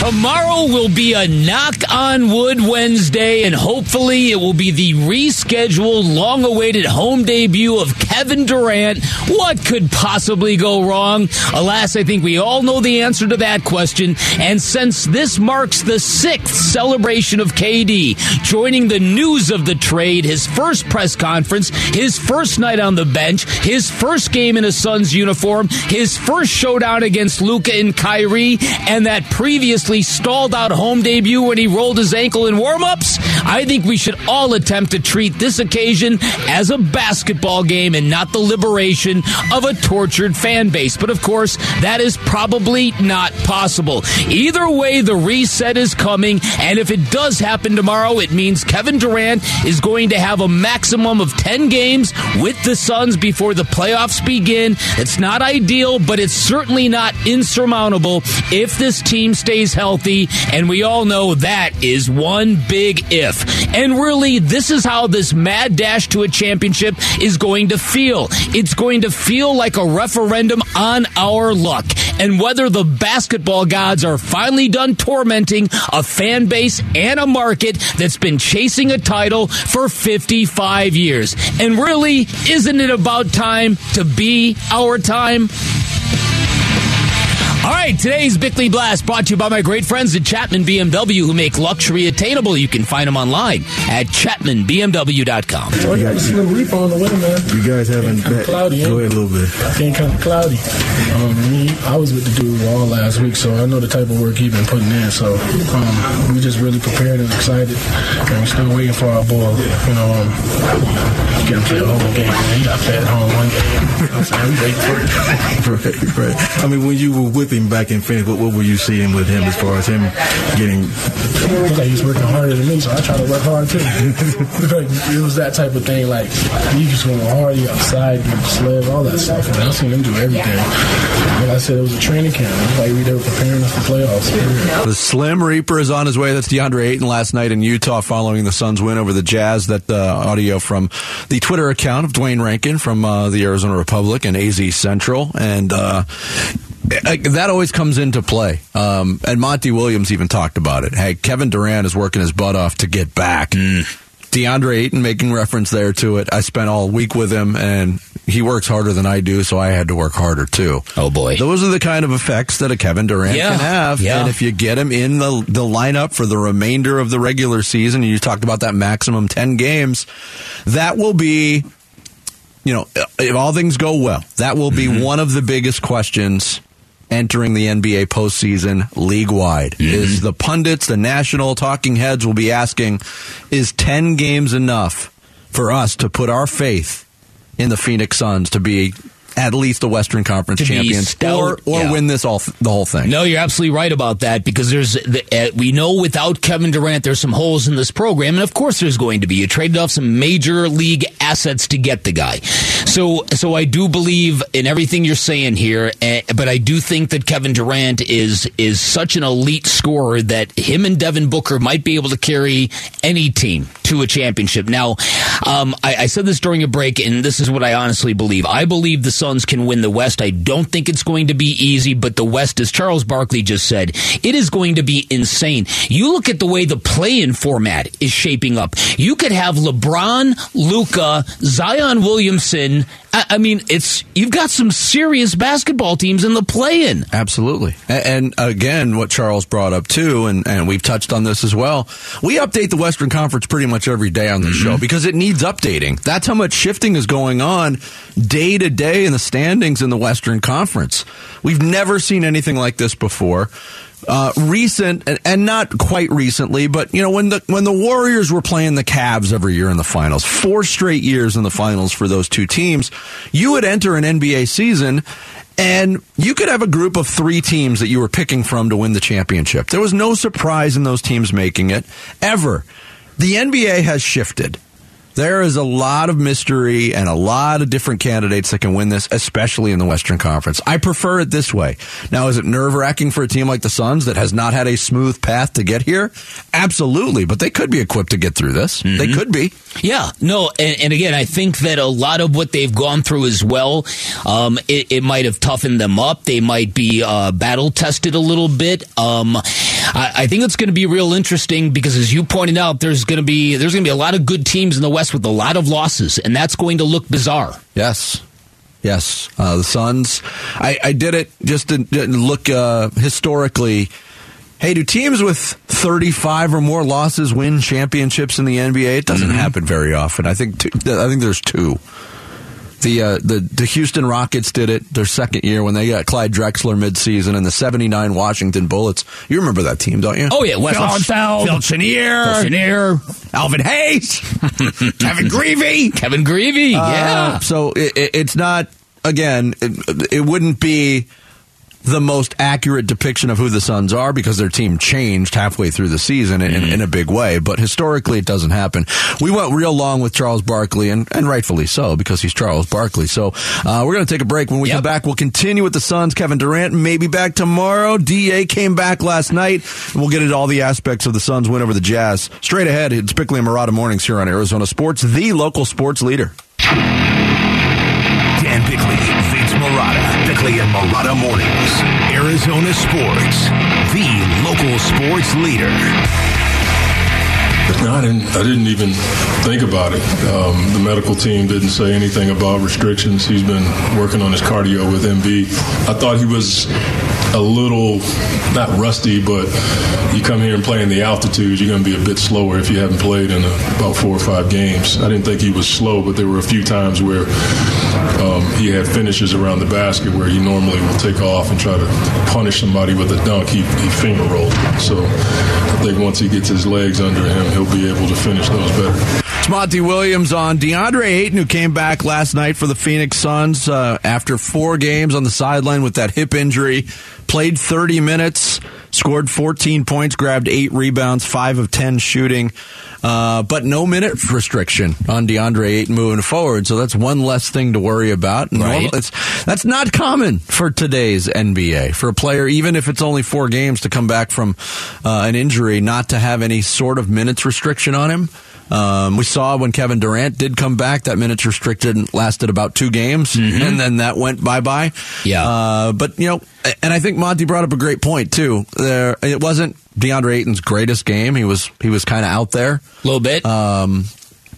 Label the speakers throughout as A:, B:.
A: Tomorrow will be a knock on wood Wednesday, and hopefully it will be the rescheduled, long awaited home debut of Kevin Durant. What could possibly go wrong? Alas, I think we all know the answer to that question. And since this marks the sixth celebration of KD, joining the news of the trade, his first press conference, his first night on the bench, his first game in a Suns uniform, his first showdown against Luka and Kyrie, and that stalled out home debut when he rolled his ankle in warm-ups, I think we should all attempt to treat this occasion as a basketball game and not the liberation of a tortured fan base. But of course, that is probably not possible. Either way, the reset is coming, and if it does happen tomorrow, it means Kevin Durant is going to have a maximum of 10 games with the Suns before the playoffs begin. It's not ideal, but it's certainly not insurmountable if this team stays healthy, and we all know that is one big if. And really, this is how this mad dash to a championship is going to feel. It's going to feel like a referendum on our luck and whether the basketball gods are finally done tormenting a fan base and a market that's been chasing a title for 55 years. And really, isn't it about time to be our time? All right, today's Bickley Blast brought to you by my great friends at Chapman BMW who make luxury attainable. You can find them online at chapmanbmw.com.
B: Oh, you got a Slim Reaper on the way, man.
C: You guys haven't
B: Kinda
C: bet.
B: cloudy,
C: Go
B: eh?
C: ahead a little bit.
B: Getting kind of cloudy. Um, me, I was with the dude all last week, so I know the type of work he's been putting in. So um, we just really prepared and excited, and we're still waiting for our ball. You know, um, get him to the home game. Man. He got fed home one game. I'm saying we waiting for it.
C: Right, right. I mean, when you were with him back in Phoenix, what, what were you seeing with him as far as him getting?
B: Looked like he's working harder than me, so I try to work hard too. like, it was that type of thing. Like you just going hard, you outside, you sled, all that stuff. And I've seen him do everything. Like I said, it was a training camp. It was like they were preparing us for playoffs.
D: The Slim Reaper is on his way. That's DeAndre Ayton last night in Utah following the Suns' win over the Jazz. That uh, audio from the Twitter account of Duane Rankin from uh, the Arizona Republic and AZ Central. And uh, that always comes into play. Um, and Monty Williams even talked about it. Hey, Kevin Durant is working his butt off to get back. DeAndre Ayton making reference there to it. I spent all week with him, and he works harder than I do, so I had to work harder too.
A: Oh, boy.
D: Those are the kind of effects that a Kevin Durant
A: Yeah.
D: can have.
A: Yeah.
D: And if you get him in the the lineup for the remainder of the regular season, and you talked about that maximum ten games, that will be, you know, if all things go well, that will be
A: Mm-hmm.
D: one of the biggest questions entering the NBA postseason league wide.
A: Mm-hmm.
D: Is the pundits, the national talking heads will be asking, is 10 games enough for us to put our faith in the Phoenix Suns to be at least the Western Conference champions or, or
A: yeah.
D: win this all the whole thing?
A: No, you're absolutely right about that because there's the, uh, we know without Kevin Durant there's some holes in this program, and of course there's going to be. You traded off some major league assets to get the guy, so so I do believe in everything you're saying here, uh, but I do think that Kevin Durant is is such an elite scorer that him and Devin Booker might be able to carry any team to a championship. Now, um, I, I said this during a break, and this is what I honestly believe. I believe the Suns can win the West. I don't think it's going to be easy, but the West, as Charles Barkley just said, it is going to be insane. You look at the way the play-in format is shaping up. You could have LeBron, Luka, Zion Williamson. I, I mean, it's you've got some serious basketball teams in the play-in.
D: Absolutely. A- And, again, what Charles brought up too, and, and we've touched on this as well. We update the Western Conference pretty much every day on the show mm-hmm. because it needs updating. That's how much shifting is going on day to day in the standings in the Western Conference. We've never seen anything like this before. Uh, recent and, and not quite recently, but you know when the when the Warriors were playing the Cavs every year in the finals, four straight years in the finals for those two teams, you would enter an NBA season and you could have a group of three teams that you were picking from to win the championship. There was no surprise in those teams making it ever. The NBA has shifted. There is a lot of mystery and a lot of different candidates that can win this, especially in the Western Conference. I prefer it this way. Now, is it nerve wracking for a team like the Suns that has not had a smooth path to get here? Absolutely, but they could be equipped to get through this. They could be.
A: Yeah, no, and, and again, I think that a lot of what they've gone through as well, um, it, it might have toughened them up. They might be uh, battle tested a little bit. Um, I, I think it's going to be real interesting because, as you pointed out, there's going to be there's going to be a lot of good teams in the West with a lot of losses, and that's going to look bizarre.
D: Yes. Yes. Uh, the Suns. I, I did it just to, to look uh, historically. Hey, do teams with 35 or more losses win championships in the NBA? It doesn't happen very often. I think two, I think there's two. The, uh, the the Houston Rockets did it their second year when they got Clyde Drexler midseason and the 79 Washington Bullets. You remember that team, don't you?
A: Oh yeah, Wes
D: Phil- Phil Chenier,
A: Phil Chenier,
D: Elvin Hayes, Kevin Grevey.
A: Kevin Grevey.
D: Uh,
A: yeah,
D: so it, it, it's not again. It, it wouldn't be the most accurate depiction of who the Suns are because their team changed halfway through the season in, in a big way. But historically, it doesn't happen. We went real long with Charles Barkley, and, and rightfully so because he's Charles Barkley. So uh, we're going to take a break. When we
A: Yep.
D: come back, we'll continue with the Suns. Kevin Durant maybe back tomorrow. Da came back last night. And we'll get into all the aspects of the Suns win over the Jazz. Straight ahead, it's Bickley and Marotta mornings here on Arizona Sports, the local sports leader.
E: Dan Bickley, Vince Marotta, Bickley and Marotta Mornings. Arizona Sports, the local sports leader.
F: No, I didn't. I didn't even think about it. Um, the medical team didn't say anything about restrictions. He's been working on his cardio with MB. I thought he was a little not rusty, but you come here and play in the altitude, you're going to be a bit slower if you haven't played in uh about four or five games. I didn't think he was slow, but there were a few times where um, he had finishes around the basket where he normally will take off and try to punish somebody with a dunk. He, he finger rolled. So I think once he gets his legs under him, he'll be able to finish those better.
D: It's Monty Williams on DeAndre Ayton, who came back last night for the Phoenix Suns uh, after four games on the sideline with that hip injury. Played 30 minutes, scored 14 points, grabbed eight rebounds, five of 10 shooting, uh, but no minute restriction on DeAndre Ayton moving forward. So that's one less thing to worry about.
A: Right.
D: normal- it's- that's not common for today's NBA for a player, even if it's only four games to come back from uh, an injury, not to have any sort of minutes restriction on him. Um, we saw when Kevin Durant did come back, that minutes restriction lasted about two games, and then that went bye bye.
A: Yeah.
D: Uh, but you know, and I think Monty brought up a great point too. There, it wasn't DeAndre Ayton's greatest game. He was he was kind of out there.
A: a little bit.
D: Um,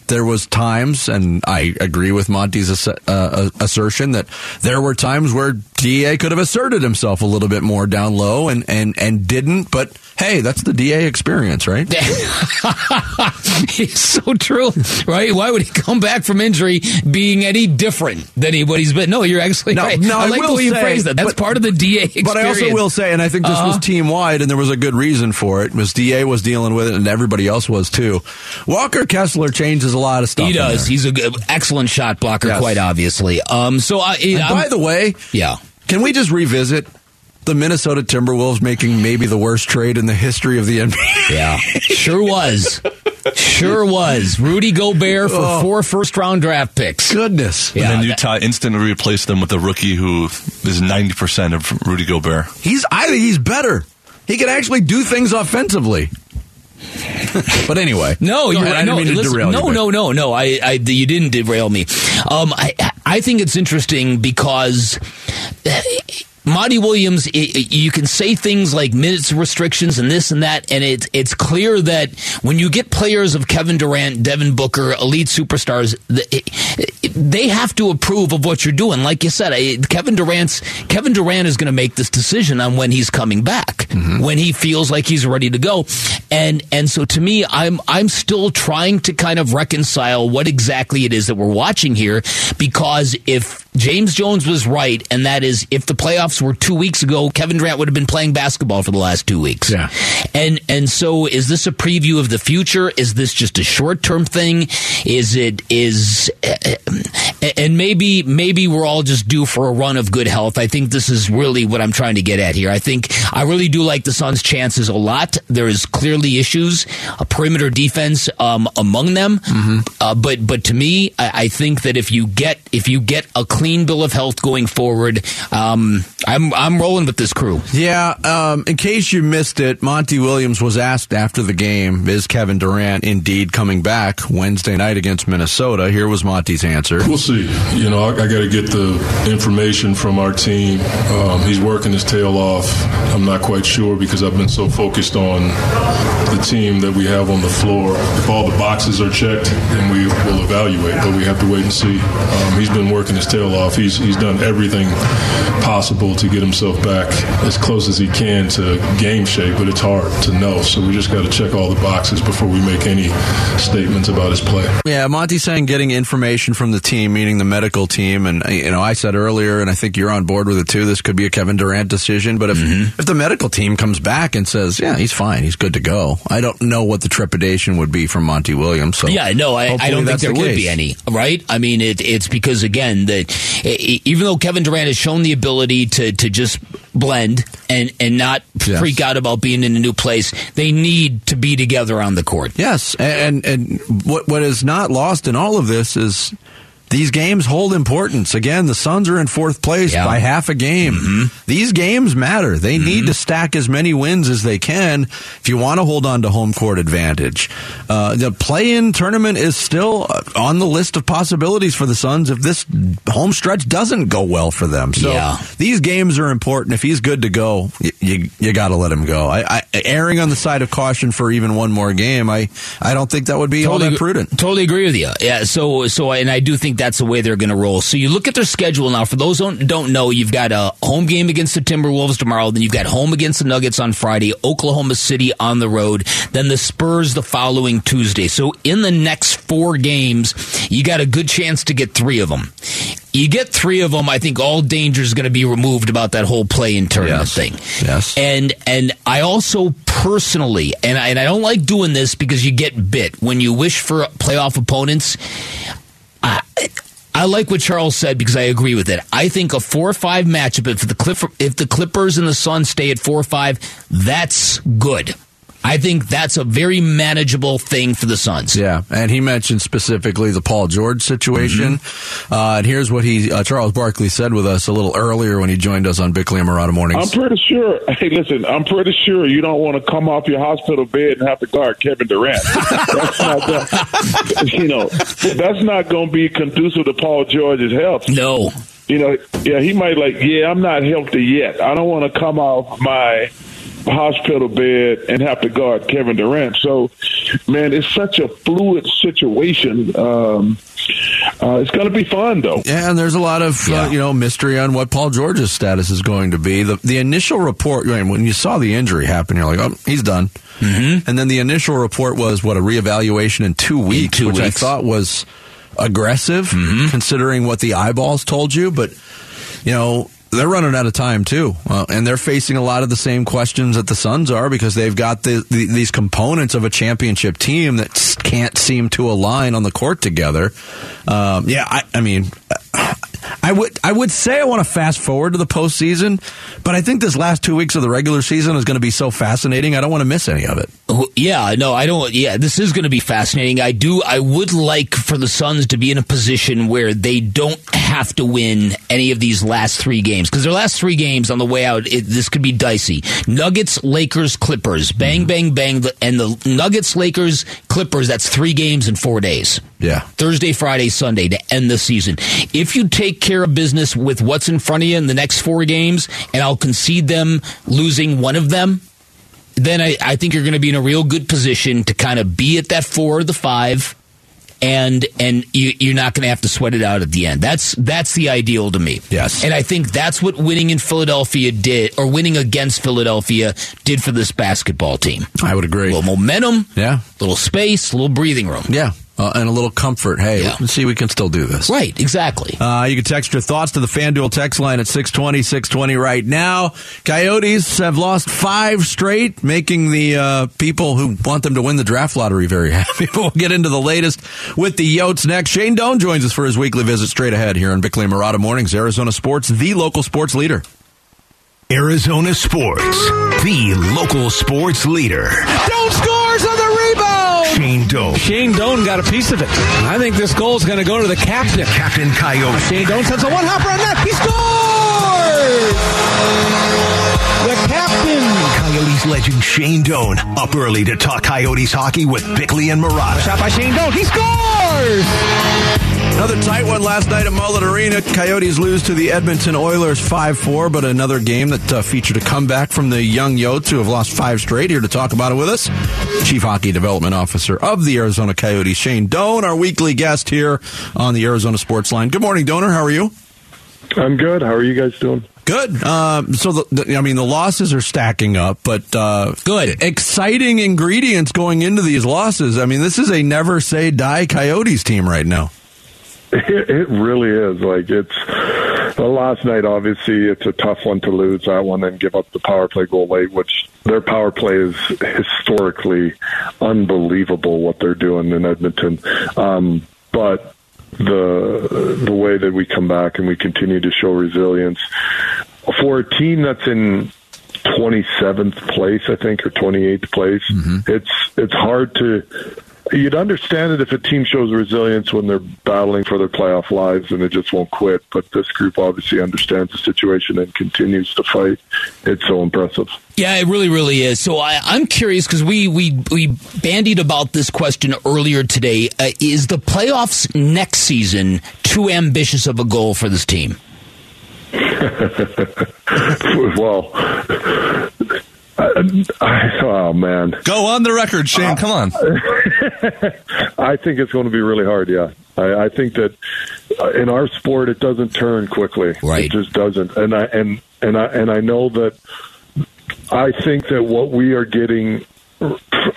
D: there was times, and I agree with Monty's ass- uh, assertion that there were times where Da could have asserted himself a little bit more down low, and and and didn't. But hey, that's the Da experience, right?
A: it's so true, right? Why would he come back from injury being any different than he what he's been? No, you're actually
D: No,
A: right.
D: no,
A: I
D: I
A: like
D: will
A: the way you
D: say-
A: phrased that. That's
D: but-
A: part of the DA experience.
D: But I also will say, and I think this
A: Uh-huh.
D: was team wide, and there was a good reason for it. Was Da was dealing with it, and everybody else was too. Walker Kessler changes a lot of stuff.
A: He does. He's an excellent shot blocker,
D: Yes.
A: quite obviously. Um, so I,
D: And by the way,
A: yeah.
D: can we just revisit the Minnesota Timberwolves making maybe the worst trade in the history of the NBA?
A: Yeah, sure was. Sure was. Rudy Gobert for
D: Oh.
A: four first round draft picks.
D: Goodness.
A: Yeah,
G: and then
A: that-
G: Utah instantly replaced them with a rookie who is 90% of Rudy Gobert.
D: He's I think he's better. He can actually do things offensively. but anyway,
A: No,
D: Go
A: you're
D: ahead.
A: right.
D: I didn't
A: No,
D: mean to
A: listen,
D: derail you,
A: no, no, no, no. I, I, you didn't derail me. Um, I, I think it's interesting because. Monty Williams, i- i- you can say things like minutes restrictions and this and that, and it's it's clear that when you get players of Kevin Durant, Devin Booker, elite superstars, they have to approve of what you're doing. Like you said, Kevin Durant's Kevin Durant is going to make this decision on when he's coming back, mm-hmm. when he feels like he's ready to go, and and so to me, I'm I'm still trying to kind of reconcile what exactly it is that we're watching here, because if James Jones was right, and that is if the playoffs were two weeks ago, Kevin Durant would have been playing basketball for the last two weeks.
D: Yeah.
A: And and so is this a preview of the future? Is this just a short term thing? Is it is and maybe maybe we're all just due for a run of good health. I think this is really what I'm trying to get at here. I think I really do like the Suns' chances a lot. There is clearly issues, a perimeter defense um, among them, uh, but but to me, I, I think that if you get if you get a clean bill of health going forward, um, I'm I'm rolling with this crew.
D: Yeah, um, in case you missed it, Monty Williams was asked after the game, is Kevin Durant indeed coming back Wednesday night against Minnesota? Here was Monty's answer.
F: We'll see. You know, I, I got to get the information from our team. Um, he's working his tail off. I'm not quite sure because I've been so focused on the team that we have on the floor. If all the boxes are checked, then we will evaluate. But we have to wait and see. Um, he's been working his tail off. He's he's done everything possible to get himself back as close as he can to game shape, but it's hard to know. So we just got to check all the boxes before we make any statements about his play.
D: Yeah, Monty's saying getting information from the team, meaning the medical team, and you know, I said earlier, and I think you're on board with it too. This could be a Kevin Durant decision, but if mm-hmm. if the medical team comes back and says, "Yeah, he's fine, he's good to go," I don't know what the trepidation would be from Monty Williams. So
A: Yeah, no, I, I don't think there
D: the
A: would
D: case.
A: be any, right? I mean, it, it's because again that even though Kevin Durant has shown the ability to to just blend and and not
D: Yes.
A: freak out about being in a new place, they need to be together on the court.
D: Yes, and and what what is not lost in all of this is these games hold importance. Again, the Suns are in fourth place
A: Yeah. Mm-hmm.
D: by half a game. These games matter. They need to stack as many wins as they can if you want to hold on to home court advantage. Uh, the play-in tournament is still on the list of possibilities for the Suns if this home stretch doesn't go well for them. So
A: Yeah.
D: these games are important. If he's good to go, you you, you got to let him go. I, I erring on the side of caution for even one more game. I I don't think that would be all that prudent.
A: Totally agree with you. Yeah. So, so, and I do think that's the way they're going to roll. So you look at their schedule now. For those who don't, know, you've got a home game against the Timberwolves tomorrow. Then you've got home against the Nuggets on Friday, Oklahoma City on the road, then the Spurs the following Tuesday. So in the next four games, you got a good chance to get three of them. You get three of them, I think all danger is going to be removed about that whole play-in tournament
D: Yes.
A: thing.
D: Yes.
A: And and I also personally, and I, and I don't like doing this because you get bit when you wish for playoff opponents. I, like what Charles said because I agree with it. I think a four or five matchup if the Clipper, if the Clippers and the Suns stay at four or five, that's good. I think that's a very manageable thing for the Suns.
D: Yeah, and he mentioned specifically the Paul George situation. Uh, and here's what he uh, Charles Barkley said with us a little earlier when he joined us on Bickley and Marotta
H: I'm pretty sure. Hey, listen, I'm pretty sure you don't want to come off your hospital bed and have to guard Kevin Durant. that's not, gonna, you know, that's not going to be conducive to Paul George's health.
A: No.
H: You know, yeah, he might like, yeah, I'm not healthy yet. I don't want to come off my hospital bed and have to guard Kevin Durant. So, man, it's such a fluid situation. Um, uh, it's going to be fun, though.
D: Yeah, and there's a lot of uh, you know mystery on what Paul George's status is going to be. The the initial report I mean, when you saw the injury happen, you're like, oh, he's done. Mm-hmm. And then the initial report was what a reevaluation in two weeks,
A: two
D: which I thought was aggressive considering what the eyeballs told you. But you know. They're running out of time too, uh, and they're facing a lot of the same questions that the Suns are because they've got the, the, these components of a championship team that can't seem to align on the court together. Um, yeah, I, I mean, I would I would say I want to fast forward to the postseason, but I think this last two weeks of the regular season is going to be so fascinating. I don't want to miss any of it.
A: Oh, Yeah, no, I don't. Yeah, this is going to be fascinating. I do. I would like for the Suns to be in a position where they don't have to win any of these last three games because their last three games on the way out, it, this could be dicey. Nuggets, Lakers, Clippers, bang, mm-hmm. bang, bang, and the Nuggets, Lakers, Clippers. That's three games in four days.
D: Yeah.
A: Thursday, Friday, Sunday to end the season. If you take care of business with what's in front of you in the next four games, and I'll concede them losing one of them, then I, I think you're going to be in a real good position to kind of be at that four or the five, and and you, you're not going to have to sweat it out at the end. That's that's the ideal to me.
D: Yes.
A: and I think that's what winning in Philadelphia did, or winning against Philadelphia did for this basketball team.
D: I would agree.
A: A little momentum,
D: Yeah.
A: little space, a little breathing room.
D: Yeah. Uh, and a little comfort. Hey,
A: Yeah.
D: let's see, we can still do this.
A: Right, exactly.
D: Uh, you can text your thoughts to the FanDuel text line at 620, 620 right now. Coyotes have lost five straight, making the uh, people who want them to win the draft lottery very happy. we'll get into the latest with the Yotes next. Shane Doan joins us for his weekly visit straight ahead here on Bickley and Marotta Mornings, Arizona Sports, the local sports leader.
E: Arizona Sports, the local sports leader.
I: Doan scores on the rebound.
E: Shane Doan,
I: Shane Doan got a piece of it. I think this goal is going to go to the captain.
E: Captain Coyote.
I: Shane Doan sends a one hopper on net. He scores! The.
E: Coyotes legend Shane Doan up early to talk Coyotes hockey with Bickley and Marotta.
I: Shot by Shane Doan. He scores!
D: Another tight one last night at Mullet Arena. Coyotes lose to the Edmonton Oilers 5-4, but another game that uh, featured a comeback from the young Yotes who have lost five straight. Here to talk about it with us, Chief Hockey Development Officer of the Arizona Coyotes, Shane Doan, our weekly guest here on the Arizona Sports Line. Good morning, Doaner. How are you?
J: I'm good. How are you guys doing?
D: Good. Um, so, the, the, I mean, the losses are stacking up, but uh,
A: Good.
D: Exciting ingredients going into these losses. I mean, this is a never say die Coyotes team right now.
J: It, it really is. Like it's the last night. Obviously, it's a tough one to lose that one and give up the power play goal late, which their power play is historically unbelievable. What they're doing in Edmonton, um, but the the way that we come back and we continue to show resilience for a team that's in 27th place, I think, or 28th place. Mm-hmm. It's it's hard to. You'd understand it if a team shows resilience when they're battling for their playoff lives and it just won't quit. But this group obviously understands the situation and continues to fight. It's so impressive.
A: Yeah, it really, really is. So I, I'm curious because we, we we bandied about this question earlier today. Uh, is the playoffs next season too ambitious of a goal for this team?
J: well, I, I, oh man,
G: Go on the record, Shane. Come on.
J: I think it's going to be really hard. Yeah, I, I think that uh, in our sport it doesn't turn quickly.
A: Right.
J: It just doesn't. And I and and I and I know that. I think that what we are getting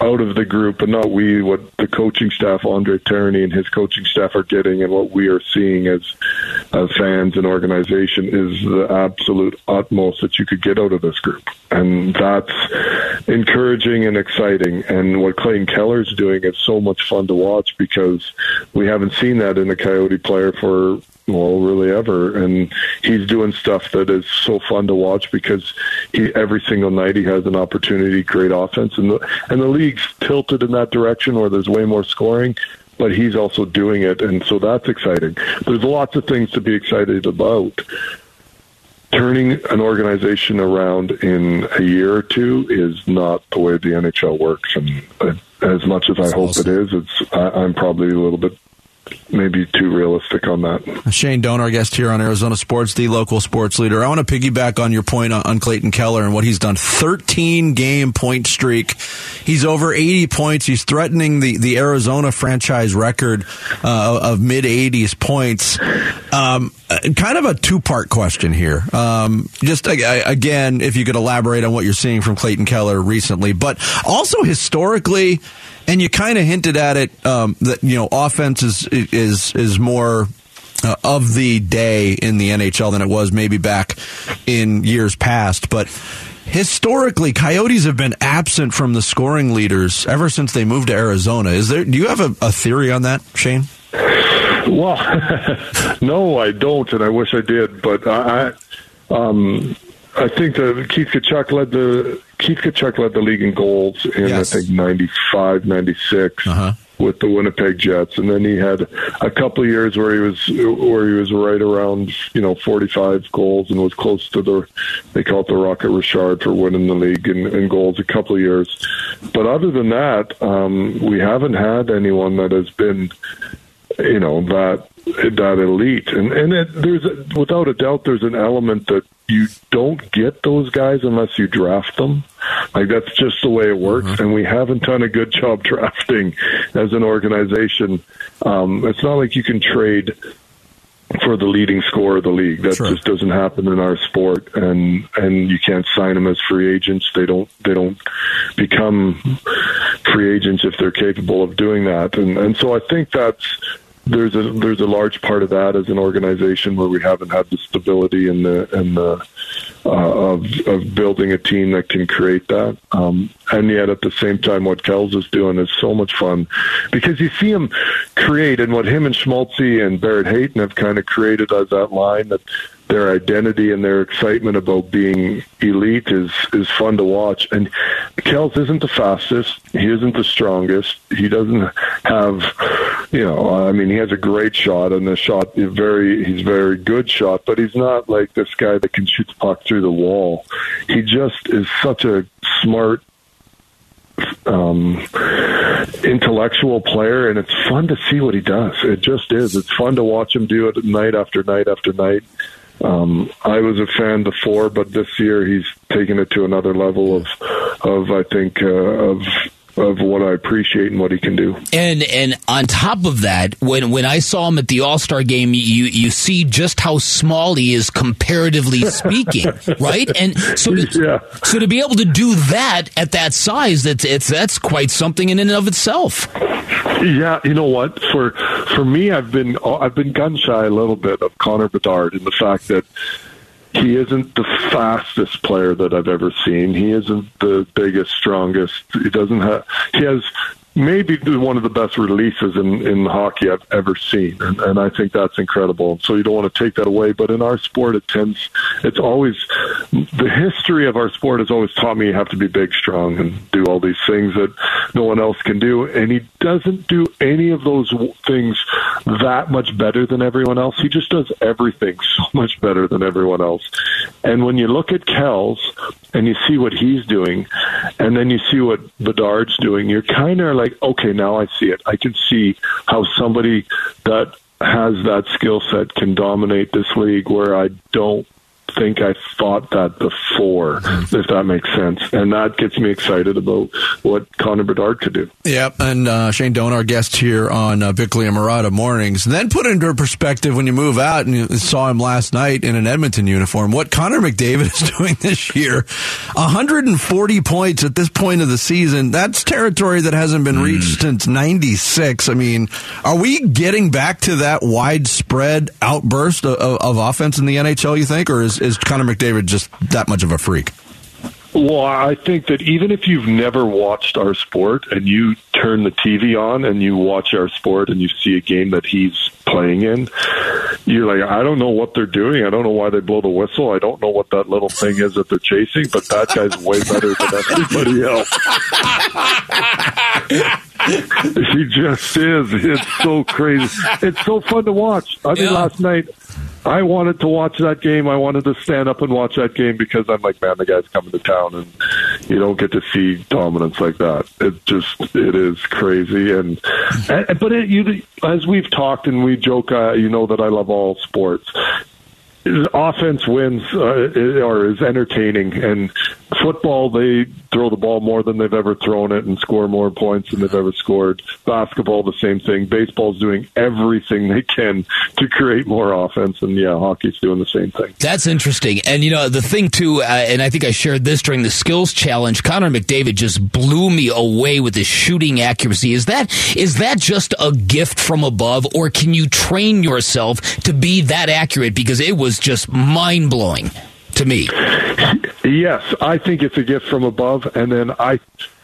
J: out of the group, and not we, what the coaching staff, Andre Tourigny and his coaching staff are getting, and what we are seeing as as fans and organization is the absolute utmost that you could get out of this group, and that's encouraging and exciting. And what Clayton Keller's doing is so much fun to watch because we haven't seen that in a Coyote player for well, really ever. And he's doing stuff that is so fun to watch because he every single night he has an opportunity to create offense, and the and the league's tilted in that direction where there's way more scoring. But he's also doing it, and so that's exciting. There's lots of things to be excited about. Turning an organization around in a year or two is not the way the NHL works, and as much as I hope it is, it's I, I'm probably a little bit maybe too realistic on that.
D: Shane Doan, our guest here on Arizona Sports, the local sports leader. I want to piggyback on your point on, on Clayton Keller and what he's done. 13 game point streak. He's over 80 points. He's threatening the, the Arizona franchise record uh, of mid 80s points. Um, kind of a two part question here. Um, just again, if you could elaborate on what you're seeing from Clayton Keller recently, but also historically, and you kind of hinted at it um, that you know offense is is is more uh, of the day in the NHL than it was maybe back in years past, but. Historically, Coyotes have been absent from the scoring leaders ever since they moved to Arizona. Is there? Do you have a, a theory on that, Shane?
J: Well, no, I don't, and I wish I did. But I, um, I think that Keith Tkachuk led the Keith Tkachuk led the league in goals in
D: Yes.
J: I think 95, 96
D: Uh-huh.
J: with the Winnipeg Jets, and then he had a couple of years where he was where he was right around you know forty five goals and was close to the they call it the Rocket Richard for winning the league in, in goals a couple of years. But other than that, um, we haven't had anyone that has been you know that that elite and and it, there's without a doubt there's an element that you don't get those guys unless you draft them like that's just the way it works and we haven't done a good job drafting as an organization um it's not like you can trade for the leading scorer of the league. That
D: Sure.
J: just doesn't happen in our sport, and and you can't sign them as free agents. They don't they don't become free agents if they're capable of doing that. And and so I think that's there's a there's a large part of that as an organization where we haven't had the stability and the and the uh, of of building a team that can create that. Um, and yet at the same time, what Kells is doing is so much fun because you see him create, and what him and Schmaltz and Barrett Hayton have kind of created as that line that their identity and their excitement about being elite is is fun to watch. And Kells isn't the fastest. He isn't the strongest. He doesn't have, you know, I mean, he has a great shot and the shot is very he's very good shot, but he's not like this guy that can shoot the puck through the wall. He just is such a smart um, intellectual player, and it's fun to see what he does. It just is. It's fun to watch him do it night after night after night. Um, I was a fan before, but this year he's taken it to another level of, of I think, uh, of of what I appreciate and what he can do.
A: And and on top of that, when when I saw him at the All Star game, you you see just how small he is comparatively speaking, right? And so to,
J: yeah.
A: so to be able to do that at that size, that's it's that's quite something in and of itself.
J: Yeah, you know what? For for me, I've been I've been gun shy a little bit of Connor Bedard and the fact that he isn't the fastest player that I've ever seen. He isn't the biggest, strongest. He doesn't have. He has maybe one of the best releases in, in hockey I've ever seen. And, and I think that's incredible. So you don't want to take that away. But in our sport, it tends, it's always, the history of our sport has always taught me you have to be big, strong, and do all these things that no one else can do. And he doesn't do any of those things that much better than everyone else. He just does everything so much better than everyone else. And when you look at Kells and you see what he's doing, and then you see what Bedard's doing, you're kind of like, okay, now I see it. I can see how somebody that has that skill set can dominate this league where I don't think I thought that before, if that makes sense. And that gets me excited about what Connor Bedard could do.
D: Yep, and uh, Shane Doan, our guest here on uh, Bickley and Marotta Mornings. And then put into perspective when you move out and you saw him last night in an Edmonton uniform, what Connor McDavid is doing this year. 140 points at this point of the season. That's territory that hasn't been reached since 96. I mean, are we getting back to that widespread outburst of, of offense in the NHL, you think? Or is, is Connor McDavid just that much of a freak?
J: Well, I think that even if you've never watched our sport and you turn the TV on and you watch our sport and you see a game that he's playing in, you're like, I don't know what they're doing. I don't know why they blow the whistle. I don't know what that little thing is that they're chasing, but that guy's way better than everybody else. he just is. It's so crazy. It's so fun to watch. I mean,
A: Yeah.
J: last night I wanted to watch that game. I wanted to stand up and watch that game because I'm like, man, the guy's coming to town, and you don't get to see dominance like that. It just it is crazy, and, and but it, you as we've talked and we joke, uh, you know that I love all sports. Offense wins uh, or is entertaining, and football they throw the ball more than they've ever thrown it and score more points than they've ever scored. Basketball the same thing. Baseball's doing everything they can to create more offense, and yeah, hockey's doing the same thing.
A: That's interesting. And, you know, the thing, too, uh, and I think I shared this during the skills challenge, Connor McDavid just blew me away with his shooting accuracy. Is that is that just a gift from above, or can you train yourself to be that accurate? Because it was just mind blowing to me.
J: Yes, I think it's a gift from above, and then I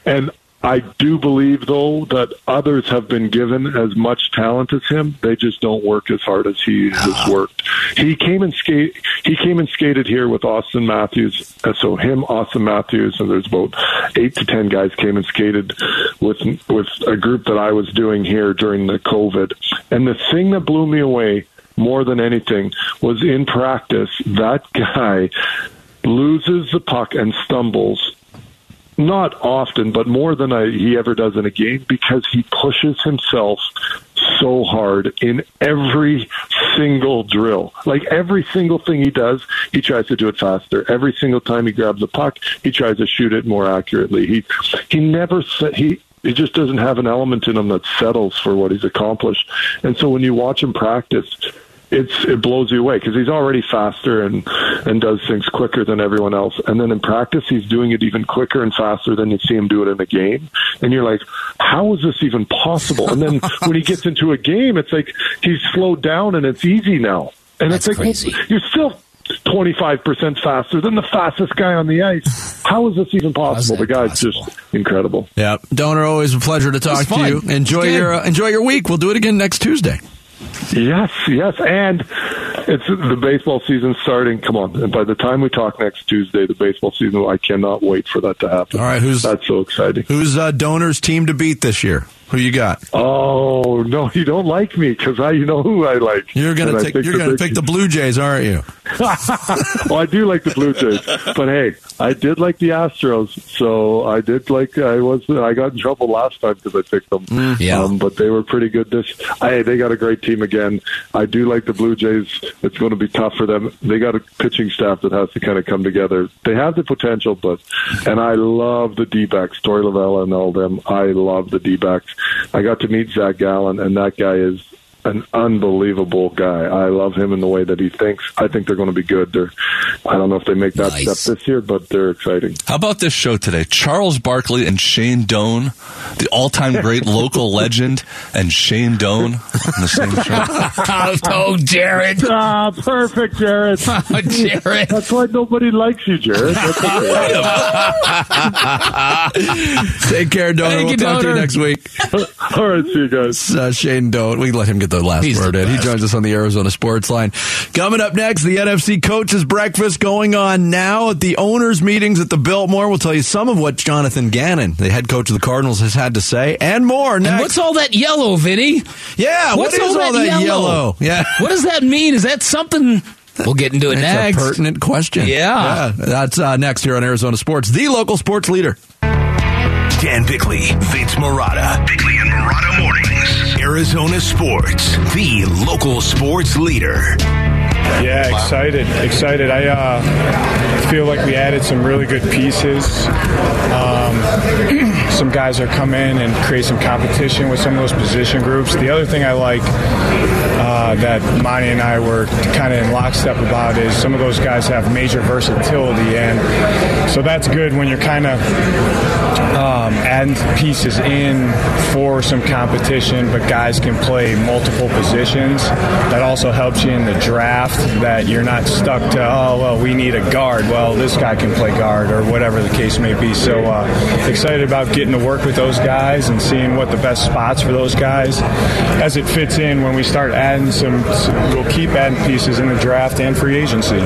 J: and I do believe though that others have been given as much talent as him. They just don't work as hard as he has worked. He came and skate. He came and skated here with Auston Matthews. Uh, So him, Auston Matthews, and there's about eight to ten guys came and skated with with a group that I was doing here during the COVID. And the thing that blew me away more than anything was in practice that guy loses the puck and stumbles not often, but more than I, he ever does in a game because he pushes himself so hard in every single drill. Like every single thing he does, he tries to do it faster. Every single time he grabs a puck, he tries to shoot it more accurately. He he never he he just doesn't have an element in him that settles for what he's accomplished. And so when you watch him practice, it's it blows you away because he's already faster and and does things quicker than everyone else. And then in practice, he's doing it even quicker and faster than you see him do it in a game. And you're like, how is this even possible? And then when he gets into a game, it's like he's slowed down and it's easy now. And
A: That's
J: it's like
A: crazy.
J: you're still. 25% faster than the fastest guy on the ice. How is this even possible? The guy's just incredible.
D: Yeah, Doaner, always a pleasure to talk to you. Enjoy
J: good.
D: your uh, enjoy your week. We'll do it again next Tuesday.
J: Yes, yes, and it's the baseball season starting. Come on, and by the time we talk next Tuesday, the baseball season. I cannot wait for that to happen.
D: All right, who's
J: that's so exciting?
D: Who's uh, Doaner's team to beat this year? Who you got?
J: Oh no, you don't like me because I, you know who I like.
D: You're gonna
J: And
D: take, you're gonna pick the Blue Jays, aren't you?
J: well, I do like the Blue Jays, but hey, I did like the Astros, so I did like I was I got in trouble last time because I picked them.
D: Mm.
A: Yeah.
J: um, but they were pretty good. This, hey, they got a great team again. I do like the Blue Jays. It's going to be tough for them. They got a pitching staff that has to kind of come together. They have the potential, but and I love the D-backs, Torey Lovullo and all them. I love the D-backs. I got to meet Zach Gallen, and that guy is an unbelievable guy. I love him in the way that he thinks. I think they're going to be good. They're, I don't know if they make that
G: Nice.
J: step this year, but they're exciting.
G: How about this show today? Charles Barkley and Shane Doan, the all-time great local legend, and Shane Doan on the same show.
A: oh, Jared.
J: Ah, perfect, Jared.
A: Jared.
J: That's why nobody likes you, Jared. That's
D: Take care, Doaner.
J: Thank
D: we'll
J: you,
D: talk to you next week.
J: All right, see you guys.
D: Uh, Shane Doan. We let him get the last
A: He's
D: word
A: the
D: in. He joins us on the Arizona Sports Line. Coming up next, the NFC Coaches Breakfast going on now at the owners' meetings at the Biltmore. We'll tell you some of what Jonathan Gannon, the head coach of the Cardinals, has had to say, and more next.
A: And what's all that yellow, Vinny?
D: Yeah,
A: what's
D: what is all that yellow? Yeah.
A: What does that mean? Is that something? We'll get into it
D: It's
A: next.
D: a pertinent question.
A: Yeah.
D: that's uh, next here on Arizona Sports, the local sports leader.
E: Dan Bickley, Vince Marotta.
K: Bickley and Marotta mornings.
E: Arizona Sports, the local sports leader.
L: Yeah, excited, excited. I uh, feel like we added some really good pieces. Um, some guys are come in and create some competition with some of those position groups. The other thing I like uh, that Monty and I were kind of in lockstep about is some of those guys have major versatility, and so that's good when you're kind of um, adding pieces in for some competition, but guys can play multiple positions. That also helps you in the draft that you're not stuck to, oh, well, we need a guard. Well, this guy can play guard or whatever the case may be. So uh, excited about getting to work with those guys and seeing what the best spots for those guys as it fits in when we start adding some, we'll keep adding pieces in the draft and free agency.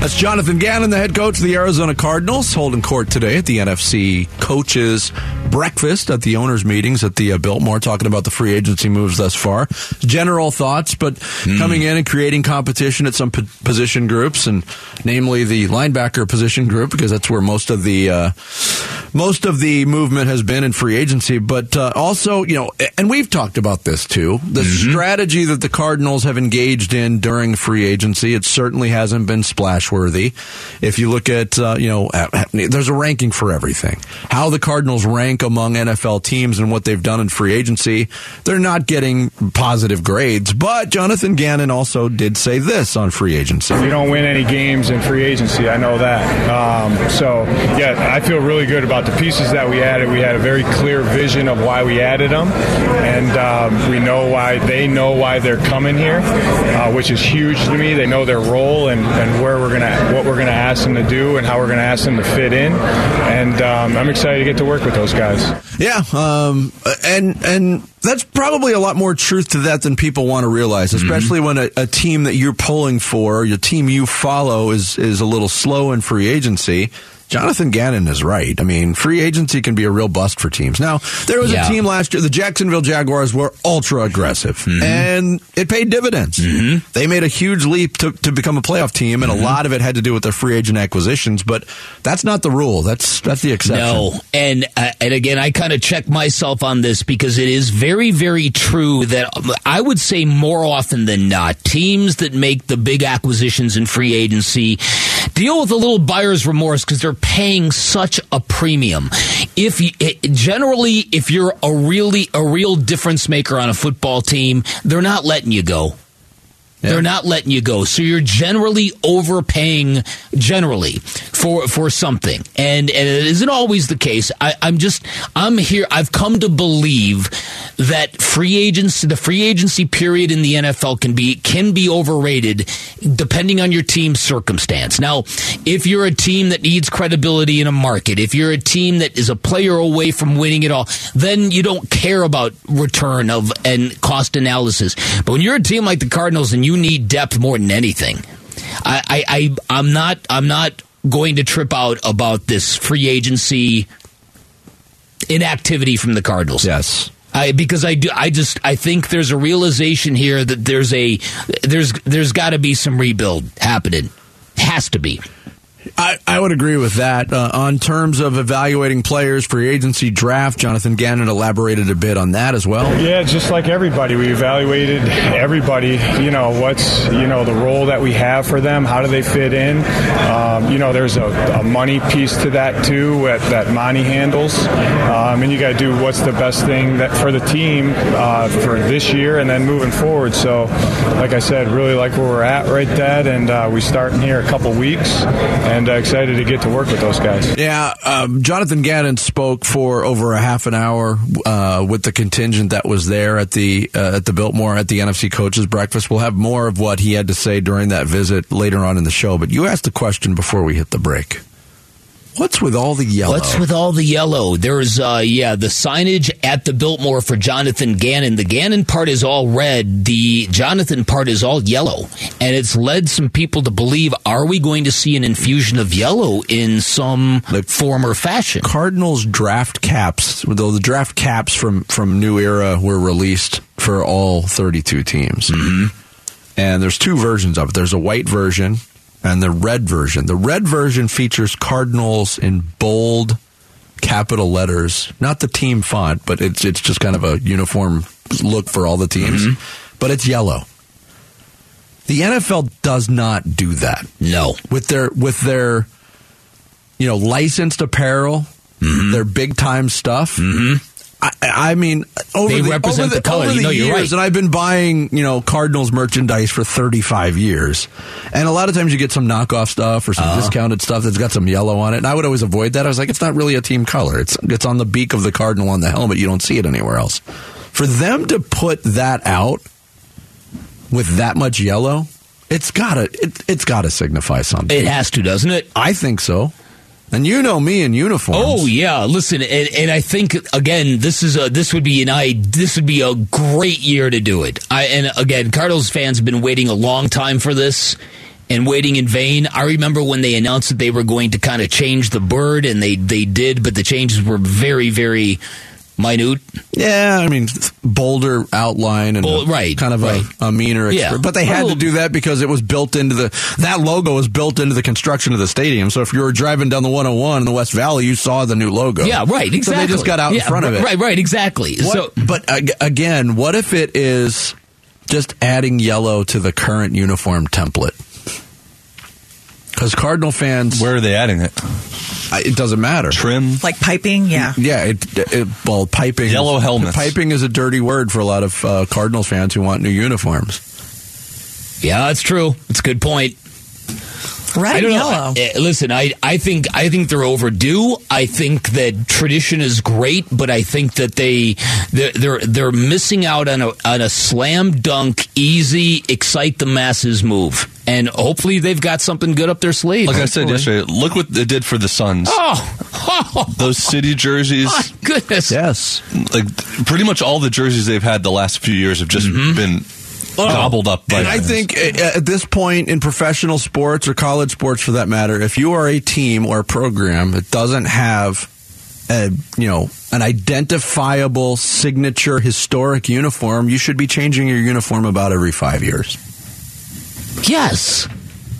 D: That's Jonathan Gannon, the head coach of the Arizona Cardinals, holding court today at the NFC coaches breakfast at the owners' meetings at the uh, Biltmore, talking about the free agency moves thus far. General thoughts, but coming in and creating competition at some po- position groups, and namely the linebacker position group, because that's where most of the uh, most of the movement has been in free agency. But uh, also, you know, and we've talked about this too. The strategy that the Cardinals have engaged in during free agency, it certainly hasn't been splash worthy. If you look at, uh, you know, at- at- there's a ranking for everything. How the Cardinals rank among NFL teams and what they've done in free agency, they're not getting positive grades. But Jonathan Gannon also did say this on free agency.
L: You don't win any games in free agency. I know that. Um, so, yeah, I feel really good about the pieces that we added. We had a very clear vision of why we added them, and um, we know why they know why they're coming here, uh, which is huge to me. They know their role and, and where we're gonna, what we're gonna ask them to do, and how we're gonna ask them to fit in. And um, I'm excited to get to work with those guys.
D: Yeah, um, and and that's probably a lot more truth to that than people want to realize, especially when a, a team that you're pulling for, your team you follow, is is a little slow in free agency. Jonathan Gannon is right. I mean, free agency can be a real bust for teams. Now, there was
A: Yeah.
D: a team last year, the Jacksonville Jaguars were ultra aggressive, mm-hmm. and it paid dividends. Mm-hmm. They made a huge leap to, to become a playoff team, and a mm-hmm. lot of it had to do with their free agent acquisitions. But that's not the rule. That's that's the exception.
A: No, and uh, and again, I kind of check myself on this because it is very, very true that I would say more often than not, teams that make the big acquisitions in free agency deal with a little buyer's remorse because they're paying such a premium. If you, eh, generally, if you're a really a real difference maker on a football team, they're not letting you go. They're not letting you go. So you're generally overpaying generally for for something. And, and it isn't always the case. I, I'm just I'm here I've come to believe that free agency the free agency period in the NFL can be can be overrated depending on your team's circumstance. Now, if you're a team that needs credibility in a market, if you're a team that is a player away from winning it all, then you don't care about return of and cost analysis. But when you're a team like the Cardinals and you need depth more than anything, I, I, I I'm not I'm not going to trip out about this free agency inactivity from the Cardinals.
D: Yes.
A: I, because I do, I just, I think there's a realization here that there's a, there's, there's got to be some rebuild happening. Has to be.
D: I, I would agree with that. Uh, on terms of evaluating players, free agency draft, Jonathan Gannon elaborated a bit on that as well.
L: Yeah, just like everybody, we evaluated everybody. You know, what's you know the role that we have for them? How do they fit in? Um, you know, there's a, a, money piece to that too that, that Monty handles, um, and you got to do what's the best thing that for the team uh, for this year and then moving forward. So, like I said, really like where we're at right, Dad, and uh, we start in here a couple weeks and uh, excited to get to work with those guys.
D: Yeah, um, Jonathan Gannon spoke for over a half an hour uh, with the contingent that was there at the uh, at the Biltmore at the NFC coaches breakfast. We'll have more of what he had to say during that visit later on in the show. But you asked the question before we hit the break. What's with all the yellow?
A: What's with all the yellow? There's, uh, yeah, the signage at the Biltmore for Jonathan Gannon. The Gannon part is all red. The Jonathan part is all yellow. And it's led some people to believe, are we going to see an infusion of yellow in some
D: the
A: form or fashion?
D: Cardinals draft caps, though the draft caps from, from New Era were released for all 32 teams.
A: Mm-hmm.
D: And there's two versions of it. There's a white version and the red version. The red version features Cardinals in bold capital letters, not the team font, but it's it's just kind of a uniform look for all the teams.
A: Mm-hmm.
D: But it's yellow. The NFL does not do that.
A: No.
D: With their with their you know licensed apparel,
A: mm-hmm.
D: their big time stuff.
A: Mm-hmm.
D: I, I, mean, over
A: they
D: the,
A: represent
D: over the,
A: the color.
D: Over the
A: you know,
D: years,
A: you're right.
D: and I've been buying, you know, Cardinals merchandise for 35 years, and a lot of times you get some knockoff stuff or some
A: Uh-huh.
D: discounted stuff that's got some yellow on it. And I would always avoid that. I was like, it's not really a team color. It's it's on the beak of the Cardinal on the helmet. You don't see it anywhere else. For them to put that out with that much yellow, it's gotta it, it's gotta signify something.
A: It has to, doesn't it?
D: I think so. And you know me in uniforms.
A: Oh yeah, listen, and, and I think again, this is a this would be an I this would be a great year to do it. I and again, Cardinals fans have been waiting a long time for this and waiting in vain. I remember when they announced that they were going to kind of change the bird, and they they did, but the changes were very very minute.
D: Yeah, I mean bolder outline and
A: Bold- right,
D: kind of
A: right.
D: a, a meaner.
A: Yeah.
D: But they had
A: Well-
D: to do that because it was built into the that logo was built into the construction of the stadium. So if you were driving down the 101 in the West Valley, you saw the new logo.
A: Yeah, right. Exactly.
D: So they just got out in front of it.
A: Right, right, exactly.
D: What-
A: So
D: but ag- again, what if it is just adding yellow to the current uniform template? Because Cardinal fans,
G: Where are they adding it?
D: I- it doesn't matter.
G: Trim?
M: Like piping, yeah.
D: Yeah, it, it well piping.
G: Yellow
D: is,
G: helmets.
D: Piping is a dirty word for a lot of uh, Cardinals fans who want new uniforms.
A: yeah, that's true. It's a good point.
M: Red
A: I
M: and
A: don't
M: yellow.
A: know. Uh, Listen, I, I think I think they're overdue. I think that tradition is great, but I think that they they're they're, they're missing out on a on a slam dunk, easy, excite the masses move, and hopefully they've got something good up their sleeve.
G: Like I said yesterday, look what they did for the Suns.
A: Oh,
G: Those city jerseys,
A: my goodness!
D: Yes.
G: like pretty much all the jerseys they've had the last few years have just been gobbled up by
D: And I think uh, at this point in professional sports or college sports for that matter, if you are a team or a program that doesn't have a, you know, an identifiable signature historic uniform, you should be changing your uniform about every 5 years.
A: Yes,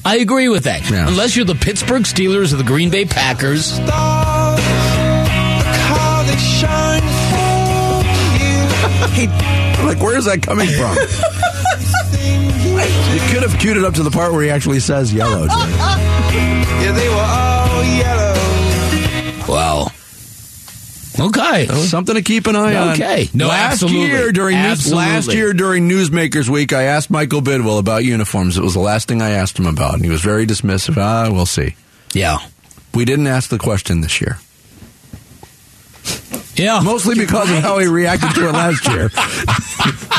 A: I agree with that.
D: Yeah.
A: Unless you're the Pittsburgh Steelers or the Green Bay Packers.
D: Hey, Like where is that coming from? you could have queued it up to the part where he actually says yellow. Jay.
I: Yeah, they were all yellow.
A: Wow. Okay.
D: Something to keep an eye on.
A: Okay. No,
D: last
A: absolutely.
D: year during news, last year during Newsmakers Week, I asked Michael Bidwill about uniforms. It was the last thing I asked him about, and he was very dismissive. Ah, we'll see.
A: Yeah.
D: We didn't ask the question this year.
A: Yeah.
D: Mostly because of how he reacted to it last year.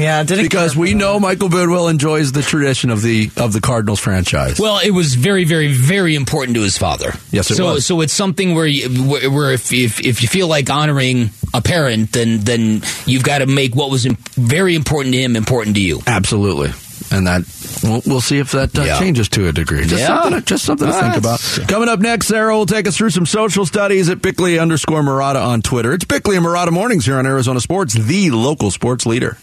M: Yeah, did
D: because we know Michael Bidwill enjoys the tradition of the of the Cardinals franchise.
A: Well, it was very, very, very important to his father.
D: Yes, it
A: so,
D: was.
A: So it's something where, you, where, where if, if if you feel like honoring a parent, then then you've got to make what was im- very important to him important to you.
D: Absolutely. And that we'll, we'll see if that uh,
A: Yeah.
D: changes to a degree. Just
A: Yeah.
D: something, to, just something to think about. Coming up next, Sarah will take us through some social studies at Bickley underscore Marotta on Twitter. It's Bickley and Marotta Mornings here on Arizona Sports, the local sports leader.